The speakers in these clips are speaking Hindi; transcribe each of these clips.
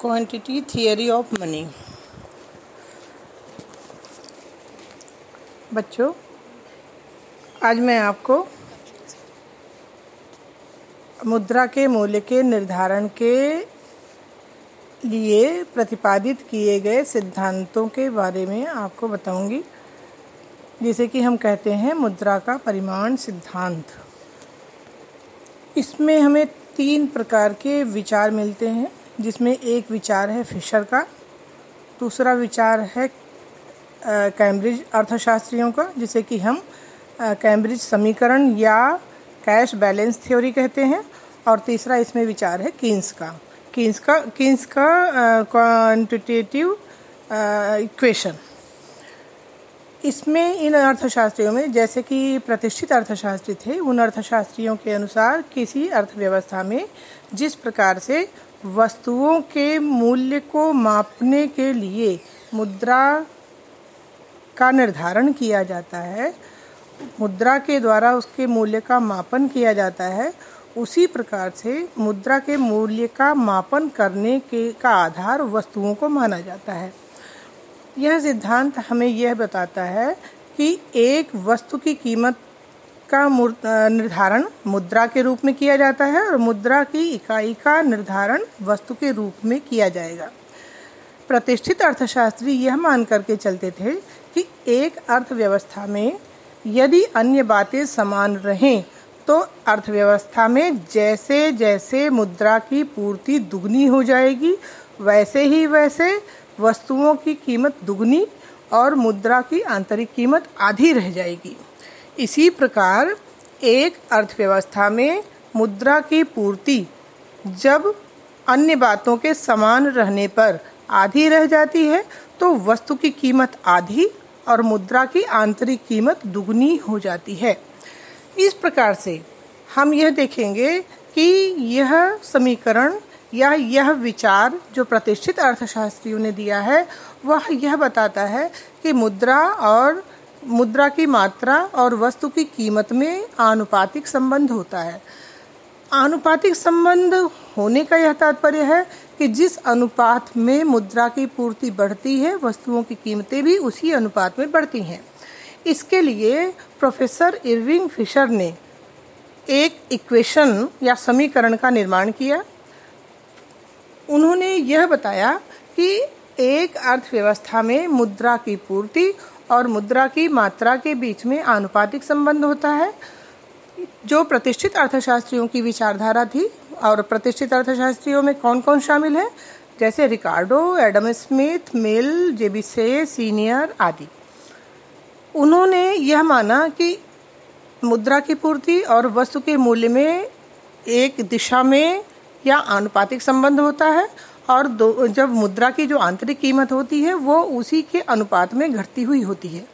क्वांटिटी थियरी ऑफ़ मनी बच्चों, आज मैं आपको मुद्रा के मूल्य के निर्धारण के लिए प्रतिपादित किए गए सिद्धांतों के बारे में आपको बताऊँगी। जिसे कि हम कहते हैं मुद्रा का परिमाण सिद्धांत। इसमें हमें तीन प्रकार के विचार मिलते हैं। जिसमें एक विचार है फिशर का, दूसरा विचार है कैम्ब्रिज अर्थशास्त्रियों का, जिसे कि हम कैम्ब्रिज समीकरण या कैश बैलेंस थ्योरी कहते हैं, और तीसरा इसमें विचार है किन्स का। किन्स का किन्स का क्वांटिटेटिव इक्वेशन इसमें इन अर्थशास्त्रियों में, जैसे कि प्रतिष्ठित अर्थशास्त्री थे, उन अर्थशास्त्रियों के अनुसार किसी अर्थव्यवस्था में जिस प्रकार से वस्तुओं के मूल्य को मापने के लिए मुद्रा का निर्धारण किया जाता है, मुद्रा के द्वारा उसके मूल्य का मापन किया जाता है, उसी प्रकार से मुद्रा के मूल्य का मापन करने के, का आधार वस्तुओं को माना जाता है। यह सिद्धांत हमें यह बताता है कि एक वस्तु की कीमत का निर्धारण मुद्रा के रूप में किया जाता है और मुद्रा की इकाई का निर्धारण वस्तु के रूप में किया जाएगा। प्रतिष्ठित अर्थशास्त्री यह मान करके चलते थे कि एक अर्थव्यवस्था में यदि अन्य बातें समान रहें तो अर्थव्यवस्था में जैसे जैसे मुद्रा की पूर्ति दुगनी हो जाएगी, वैसे ही वैसे वस्तुओं की कीमत दुगनी और मुद्रा की आंतरिक कीमत आधी रह जाएगी। इसी प्रकार एक अर्थव्यवस्था में मुद्रा की पूर्ति जब अन्य बातों के समान रहने पर आधी रह जाती है तो वस्तु की कीमत आधी और मुद्रा की आंतरिक कीमत दुगनी हो जाती है। इस प्रकार से हम यह देखेंगे कि यह समीकरण या यह विचार जो प्रतिष्ठित अर्थशास्त्रियों ने दिया है, वह यह बताता है कि मुद्रा और मुद्रा की मात्रा और वस्तु की कीमत में आनुपातिक संबंध होता है। आनुपातिक संबंध होने का यह तात्पर्य है कि जिस अनुपात में मुद्रा की पूर्ति बढ़ती है, वस्तुओं की कीमतें भी उसी अनुपात में बढ़ती हैं। इसके लिए प्रोफेसर इरविंग फिशर ने एक इक्वेशन या समीकरण का निर्माण किया। उन्होंने यह बताया कि एक अर्थव्यवस्था में मुद्रा की पूर्ति और मुद्रा की मात्रा के बीच में आनुपातिक संबंध होता है, जो प्रतिष्ठित अर्थशास्त्रियों की विचारधारा थी। और प्रतिष्ठित अर्थशास्त्रियों में कौन कौन शामिल है? जैसे रिकार्डो, एडम स्मिथ, मिल, जेबिसे, सीनियर आदि। उन्होंने यह माना कि मुद्रा की पूर्ति और वस्तु के मूल्य में एक दिशा में या आनुपातिक संबंध होता है और दो, जब मुद्रा की जो आंतरिक कीमत होती है, वो उसी के अनुपात में घटती हुई होती है।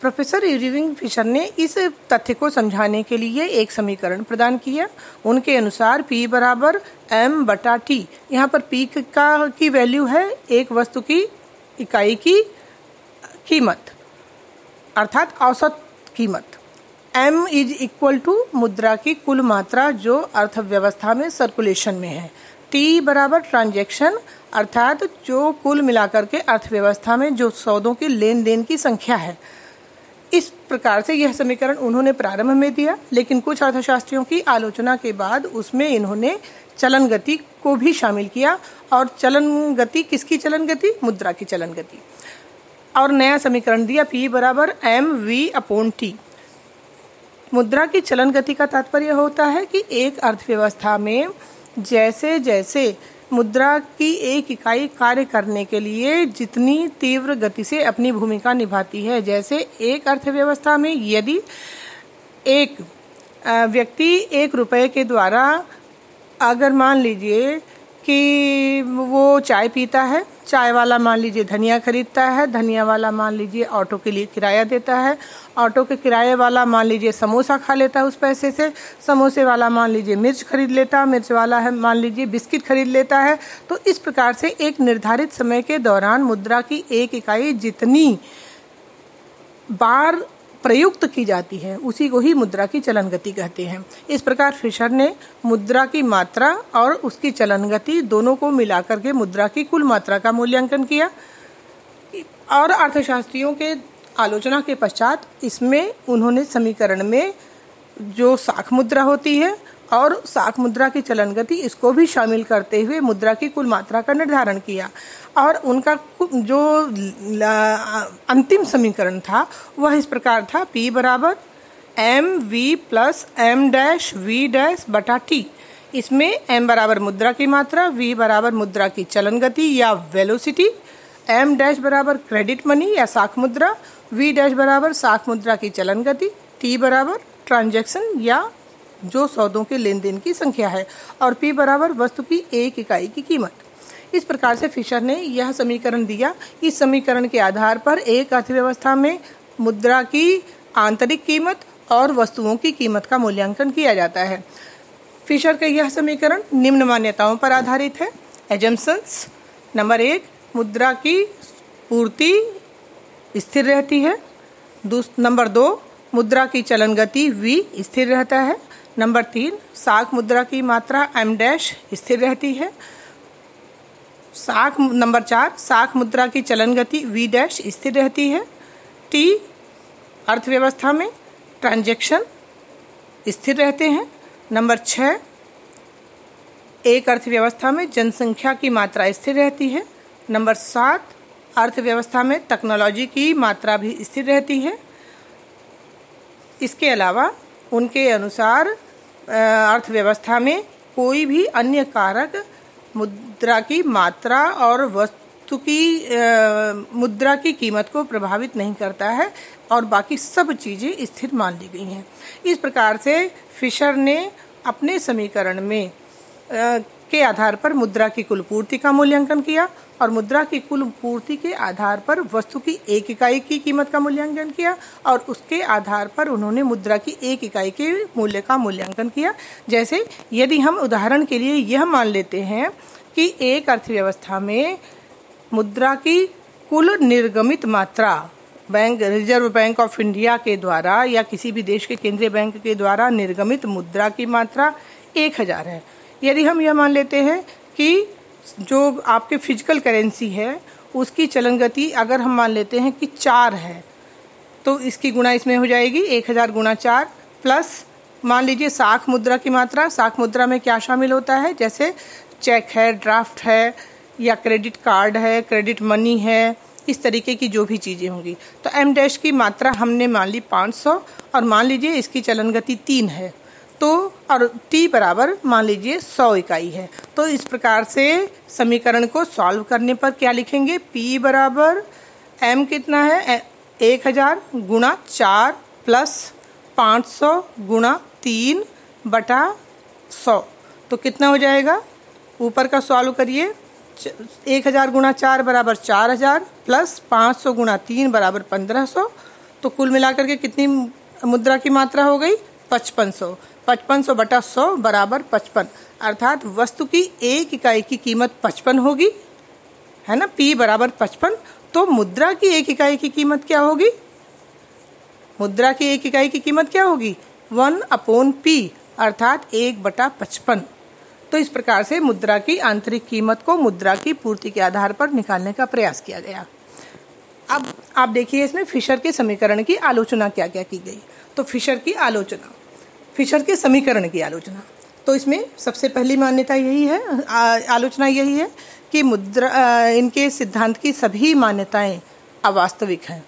प्रोफेसर इरिविंग फिशर ने इस तथ्य को समझाने के लिए एक समीकरण प्रदान किया। उनके अनुसार P बराबर एम बटा टी यहाँ पर P का, की वैल्यू है एक वस्तु की, इकाई की कीमत, अर्थात औसत कीमत। M इज़ इक्वल टू मुद्रा की कुल मात्रा जो अर्थव्यवस्था में सर्कुलेशन में है। टी बराबर ट्रांजेक्शन अर्थात जो कुल मिलाकर के अर्थव्यवस्था में जो सौदों के लेन देन की संख्या है। इस प्रकार से यह समीकरण उन्होंने प्रारंभ में दिया, लेकिन कुछ अर्थशास्त्रियों की आलोचना के बाद उसमें इन्होंने चलन गति को भी शामिल किया, और चलन गति किसकी चलन गति? मुद्रा की चलन गति। और नया समीकरण दिया पी बराबर एम वी अपोन टी मुद्रा की चलन गति का तात्पर्य होता है कि एक अर्थव्यवस्था में जैसे जैसे मुद्रा की एक इकाई कार्य करने के लिए जितनी तीव्र गति से अपनी भूमिका निभाती है, जैसे एक अर्थव्यवस्था में यदि एक व्यक्ति एक रुपए के द्वारा, अगर मान लीजिए कि वो चाय पीता है, चाय वाला मान लीजिए धनिया खरीदता है, धनिया वाला मान लीजिए ऑटो के लिए किराया देता है, ऑटो के किराए वाला मान लीजिए समोसा खा लेता है उस पैसे से, समोसे वाला मान लीजिए मिर्च खरीद लेता है, मिर्च वाला है मान लीजिए बिस्किट खरीद लेता है तो इस प्रकार से एक निर्धारित समय के दौरान मुद्रा की एक इकाई जितनी बार प्रयुक्त की जाती है, उसी को ही मुद्रा की चलन गति कहते हैं। इस प्रकार फिशर ने मुद्रा की मात्रा और उसकी चलन गति दोनों को मिलाकर के मुद्रा की कुल मात्रा का मूल्यांकन किया। और अर्थशास्त्रियों के आलोचना के पश्चात इसमें उन्होंने समीकरण में जो साख मुद्रा होती है और साख मुद्रा की चलन गति, इसको भी शामिल करते हुए मुद्रा की कुल मात्रा का निर्धारण किया। और उनका जो अंतिम समीकरण था, वह इस प्रकार था, P बराबर M V plus M dash V dash बटा टी इसमें m बराबर मुद्रा की मात्रा, v बराबर मुद्रा की चलन गति या वेलोसिटी m डैश बराबर क्रेडिट मनी या साख मुद्रा, v डैश बराबर साख मुद्रा की चलन गति, t बराबर ट्रांजैक्शन या जो सौदों के लेन देन की संख्या है, और p बराबर वस्तु की एक इकाई की कीमत। इस प्रकार से फिशर ने यह समीकरण दिया। इस समीकरण के आधार पर एक अर्थव्यवस्था में मुद्रा की आंतरिक कीमत और वस्तुओं की कीमत का मूल्यांकन किया जाता है। फिशर का यह समीकरण निम्न मान्यताओं पर आधारित है। एजम्सन्स, नंबर एक, मुद्रा की पूर्ति स्थिर रहती है। नंबर दो, मुद्रा की चलन गति वी स्थिर रहता है। नंबर तीन, साख मुद्रा की मात्रा एम डैश स्थिर रहती है। साख नंबर चार, साख मुद्रा की चलन गति वी डैश स्थिर रहती है। टी अर्थव्यवस्था में ट्रांजैक्शन स्थिर रहते हैं। नंबर छः एक अर्थव्यवस्था में जनसंख्या की मात्रा स्थिर रहती है। नंबर सात, अर्थव्यवस्था में टेक्नोलॉजी की मात्रा भी स्थिर रहती है। इसके अलावा उनके अनुसार अर्थव्यवस्था में कोई भी अन्य कारक मुद्रा की मात्रा और वस्तु की मुद्रा की कीमत को प्रभावित नहीं करता है और बाकी सब चीज़ें स्थिर मान ली गई हैं। इस प्रकार से फिशर ने अपने समीकरण में के आधार पर मुद्रा की कुल पूर्ति का मूल्यांकन किया और मुद्रा की कुल पूर्ति के आधार पर वस्तु की एक इकाई की कीमत का मूल्यांकन किया और उसके आधार पर उन्होंने मुद्रा की एक इकाई के मूल्य का मूल्यांकन किया। जैसे यदि हम उदाहरण के लिए यह मान लेते हैं कि एक अर्थव्यवस्था में मुद्रा की कुल निर्गमित मात्रा bank reserve bank of India के द्वारा या किसी भी देश के केंद्रीय बैंक के द्वारा निर्गमित मुद्रा की मात्रा एक हज़ार है। यदि हम यह मान लेते हैं कि जो आपके फ़िज़िकल करेंसी है, उसकी चलन गति अगर हम मान लेते हैं कि चार है तो इसकी गुणा इसमें हो जाएगी एक हज़ार गुणा चार प्लस मान लीजिए साख मुद्रा की मात्रा। साख मुद्रा में क्या शामिल होता है? जैसे चेक है ड्राफ्ट है, या क्रेडिट कार्ड है क्रेडिट मनी है, इस तरीके की जो भी चीज़ें होंगी। तो एम डैश की मात्रा हमने मान ली 500 और मान लीजिए इसकी चलन गति तीन है। तो और टी बराबर मान लीजिए सौ इकाई है। तो इस प्रकार से समीकरण को सॉल्व करने पर क्या लिखेंगे? पी बराबर एम कितना है? एक हज़ार गुणा चार प्लस पाँच सौ गुणा तीन बटा सौ। तो कितना हो जाएगा? ऊपर का सॉल्व करिए। एक हज़ार गुणा चार बराबर चार हज़ार प्लस पाँच सौ गुणा तीन बराबर पंद्रह सौ। तो कुल मिलाकर के कितनी मुद्रा की मात्रा हो गई? पचपन सौ। पचपन सौ बटा सौ बराबर पचपन। अर्थात वस्तु की एक इकाई की कीमत पचपन होगी, है ना? पी बराबर पचपन। तो मुद्रा की एक इकाई की कीमत क्या होगी? मुद्रा की एक इकाई की कीमत क्या होगी? वन अपोन पी अर्थात एक बटा पचपन। तो इस प्रकार से मुद्रा की आंतरिक कीमत को मुद्रा की पूर्ति के आधार पर निकालने का प्रयास किया गया। अब आप देखिए इसमें फिशर के समीकरण की आलोचना क्या क्या की गई। तो फिशर की आलोचना। फिशर के समीकरण की आलोचना। तो इसमें सबसे पहली मान्यता यही है आलोचना यही है कि मुद्रा इनके सिद्धांत की सभी मान्यताएँ अवास्तविक हैं,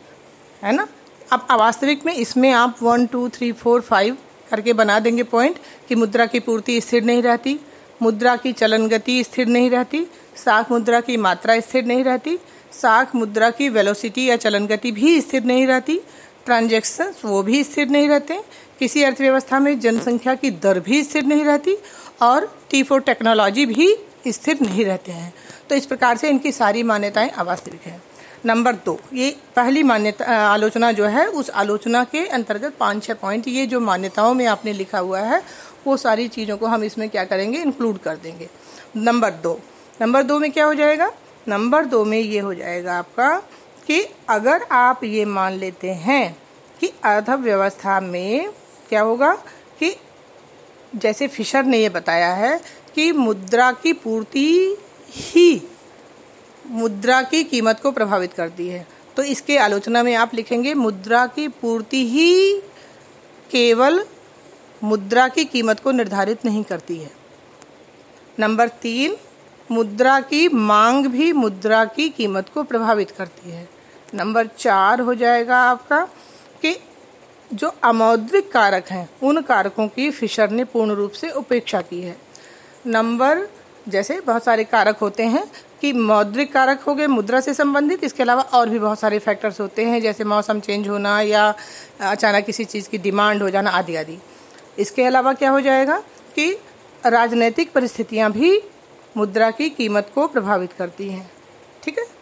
है ना? अब अवास्तविक में इसमें आप one, two, three, four, five करके बना देंगे पॉइंट कि मुद्रा की पूर्ति स्थिर नहीं रहती, मुद्रा की चलन गति स्थिर नहीं रहती, साख मुद्रा की मात्रा स्थिर नहीं रहती, साख मुद्रा की वेलोसिटी या चलन गति भी स्थिर नहीं रहती ट्रांजेक्शन वो भी स्थिर नहीं रहते। किसी अर्थव्यवस्था में जनसंख्या की दर भी स्थिर नहीं रहती और टी फोर टेक्नोलॉजी भी स्थिर नहीं रहते हैं। तो इस प्रकार से इनकी सारी मान्यताएँ अवास्तविक हैं। नंबर दो, ये पहली मान्यता आलोचना जो है, उस आलोचना के अंतर्गत पाँच छः पॉइंट ये जो मान्यताओं में आपने लिखा हुआ है, वो सारी चीज़ों को हम इसमें क्या करेंगे इंक्लूड कर देंगे। नंबर दो नंबर दो में क्या हो जाएगा? नंबर दो में ये हो जाएगा आपका कि अगर आप ये मान लेते हैं कि अर्थव्यवस्था में क्या होगा कि जैसे फिशर ने ये बताया है कि मुद्रा की पूर्ति ही मुद्रा की कीमत को प्रभावित करती है। तो इसके आलोचना में आप लिखेंगे, मुद्रा की पूर्ति ही केवल मुद्रा की कीमत को निर्धारित नहीं करती है। नंबर तीन, मुद्रा की मांग भी मुद्रा की कीमत को प्रभावित करती है। नंबर चार हो जाएगा आपका कि जो अमौद्रिक कारक हैं, उन कारकों की फिशर ने पूर्ण रूप से उपेक्षा की है। नंबर, जैसे बहुत सारे कारक होते हैं कि मौद्रिक कारक हो गए मुद्रा से संबंधित, इसके अलावा और भी बहुत सारे फैक्टर्स होते हैं, जैसे मौसम चेंज होना या अचानक किसी चीज़ की डिमांड हो जाना आदि आदि। इसके अलावा क्या हो जाएगा कि राजनैतिक परिस्थितियाँ भी मुद्रा की कीमत को प्रभावित करती हैं। ठीक है?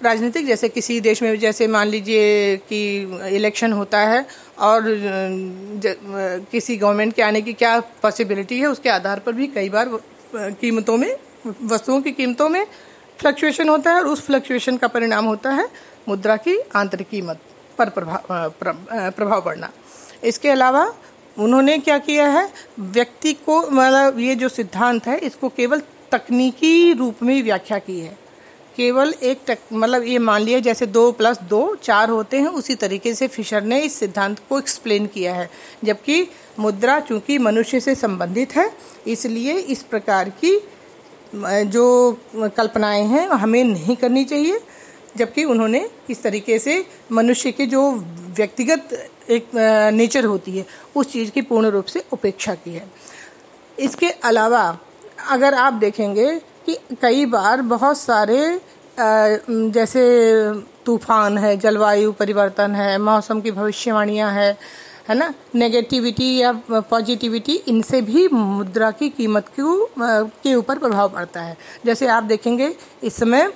राजनीतिक, जैसे किसी देश में, जैसे मान लीजिए कि इलेक्शन होता है और किसी गवर्नमेंट के आने की क्या पॉसिबिलिटी है, उसके आधार पर भी कई बार कीमतों में, वस्तुओं की कीमतों में फ्लक्चुएशन होता है और उस फ्लक्चुएशन का परिणाम होता है मुद्रा की आंतरिक कीमत पर प्रभाव प्रभाव पड़ना। इसके अलावा उन्होंने क्या किया है, व्यक्ति को मतलब ये जो सिद्धांत है, इसको केवल तकनीकी रूप में व्याख्या की है। केवल एक टक मतलब ये मान लिया जैसे दो प्लस दो चार होते हैं, उसी तरीके से फिशर ने इस सिद्धांत को एक्सप्लेन किया है। जबकि मुद्रा चूँकि मनुष्य से संबंधित है, इसलिए इस प्रकार की जो कल्पनाएँ हैं, हमें नहीं करनी चाहिए। जबकि उन्होंने इस तरीके से मनुष्य के जो व्यक्तिगत एक नेचर होती है, उस चीज़ की पूर्ण रूप से उपेक्षा की है। इसके अलावा, अगर आप देखेंगे कि कई बार बहुत सारे जैसे तूफ़ान है, जलवायु परिवर्तन है, मौसम की भविष्यवाणियाँ है है ना? नेगेटिविटी या पॉजिटिविटी इनसे भी मुद्रा की कीमत को के ऊपर प्रभाव पड़ता है? जैसे आप देखेंगे इस समय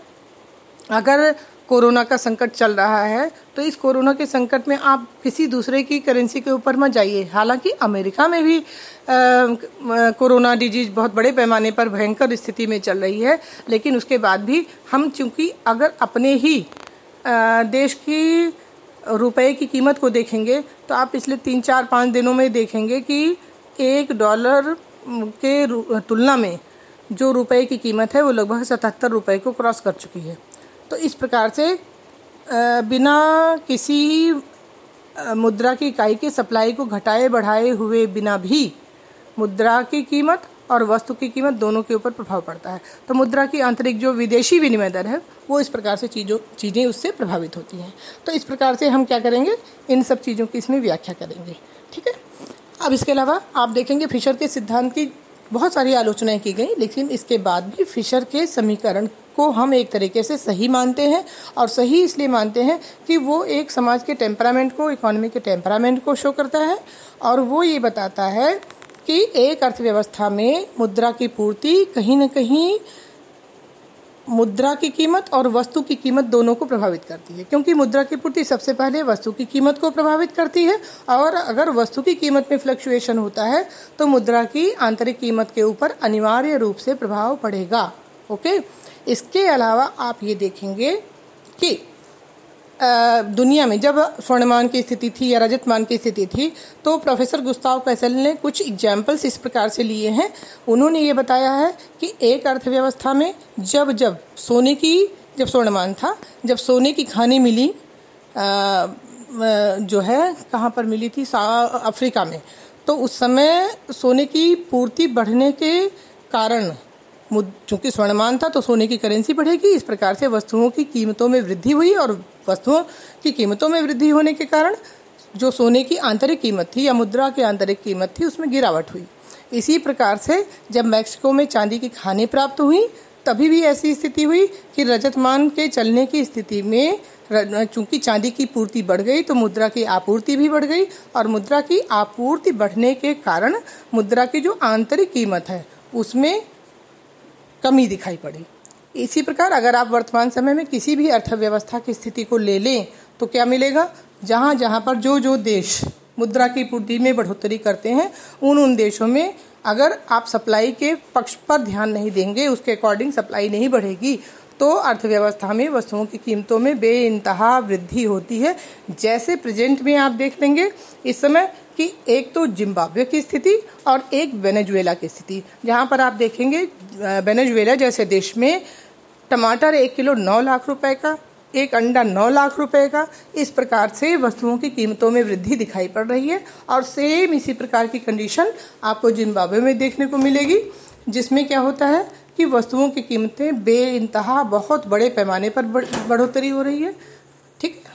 अगर कोरोना का संकट चल रहा है तो इस कोरोना के संकट में आप किसी दूसरे की करेंसी के ऊपर मत जाइए। हालाँकि अमेरिका में भी कोरोना डिज़ीज़ बहुत बड़े पैमाने पर भयंकर स्थिति में चल रही है लेकिन उसके बाद भी हम चूँकि अगर अपने ही आ, देश की रुपए की कीमत को देखेंगे तो आप पिछले तीन चार पाँच दिनों में देखेंगे कि एक डॉलर के तुलना में जो रुपए की कीमत है वो लगभग सतहत्तर रुपए को क्रॉस कर चुकी है। तो इस प्रकार से बिना किसी मुद्रा की इकाई के सप्लाई को घटाए बढ़ाए हुए बिना भी मुद्रा की कीमत और वस्तु की कीमत दोनों के ऊपर प्रभाव पड़ता है। तो मुद्रा की आंतरिक जो विदेशी विनिमय दर है, वो इस प्रकार से चीज़ों, चीज़ें उससे प्रभावित होती हैं। तो इस प्रकार से हम क्या करेंगे? इन सब चीज़ों की इसमें व्याख्या करेंगे। ठीक है? अब इसके अलावा आप देखेंगे फिशर के सिद्धांत की बहुत सारी आलोचनाएँ की गई, लेकिन इसके बाद भी फिशर के समीकरण को हम एक तरीके से सही मानते हैं और सही इसलिए मानते हैं कि वो एक समाज के टेम्परामेंट को, इकोनॉमी के टेम्परामेंट को शो करता है और वो ये बताता है कि एक अर्थव्यवस्था में मुद्रा की पूर्ति कहीं ना कहीं मुद्रा की कीमत और वस्तु की कीमत दोनों को प्रभावित करती है, क्योंकि मुद्रा की पूर्ति सबसे पहले वस्तु की कीमत को प्रभावित करती है और अगर वस्तु की कीमत में फ्लक्चुएशन होता है तो मुद्रा की आंतरिक कीमत के ऊपर अनिवार्य रूप से प्रभाव पड़ेगा। ओके? इसके अलावा आप ये देखेंगे कि दुनिया में जब स्वर्णमान की स्थिति थी या रजतमान की स्थिति थी तो प्रोफेसर गुस्ताव कैसल ने कुछ एग्जाम्पल्स इस प्रकार से लिए हैं। उन्होंने ये बताया है कि एक अर्थव्यवस्था में जब जब सोने की जब स्वर्णमान था जब सोने की खाने मिली आ, जो है कहाँ पर मिली थी? अफ्रीका में। तो उस समय सोने की पूर्ति बढ़ने के कारण चूँकि स्वर्णमान था तो सोने की करेंसी बढ़ेगी। इस प्रकार से वस्तुओं की कीमतों में वृद्धि हुई और वस्तुओं की कीमतों में वृद्धि होने के कारण जो सोने की आंतरिक कीमत थी या मुद्रा की आंतरिक कीमत थी, उसमें गिरावट हुई। इसी प्रकार से जब मैक्सिको में चांदी की खाने प्राप्त हुई, तभी भी ऐसी स्थिति हुई कि रजतमान के चलने की स्थिति में चूँकि चांदी की पूर्ति बढ़ गई तो मुद्रा की आपूर्ति भी बढ़ गई और मुद्रा की आपूर्ति बढ़ने के कारण मुद्रा की जो आंतरिक कीमत है, उसमें कमी दिखाई पड़ी। इसी प्रकार अगर आप वर्तमान समय में किसी भी अर्थव्यवस्था की स्थिति को ले लें तो क्या मिलेगा? जहाँ जहाँ पर जो जो देश मुद्रा की पूर्ति में बढ़ोतरी करते हैं, उन उन देशों में अगर आप सप्लाई के पक्ष पर ध्यान नहीं देंगे, उसके अकॉर्डिंग सप्लाई नहीं बढ़ेगी तो अर्थव्यवस्था में वस्तुओं की कीमतों में बेइंतहा वृद्धि होती है। जैसे प्रेजेंट में आप देख लेंगे, इस समय कि एक तो जिम्बाब्वे की स्थिति और एक वेनेजुएला की स्थिति। जहाँ पर आप देखेंगे वेनेजुएला जैसे देश में टमाटर एक किलो नौ लाख रुपए का, एक अंडा नौ लाख रुपए का, इस प्रकार से वस्तुओं की कीमतों में वृद्धि दिखाई पड़ रही है और सेम इसी प्रकार की कंडीशन आपको जिम्बाब्वे में देखने को मिलेगी, जिसमें क्या होता है कि वस्तुओं की कीमतें बे बहुत बड़े पैमाने पर बढ़ोतरी हो रही है। ठीक? है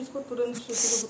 इसको तुरंत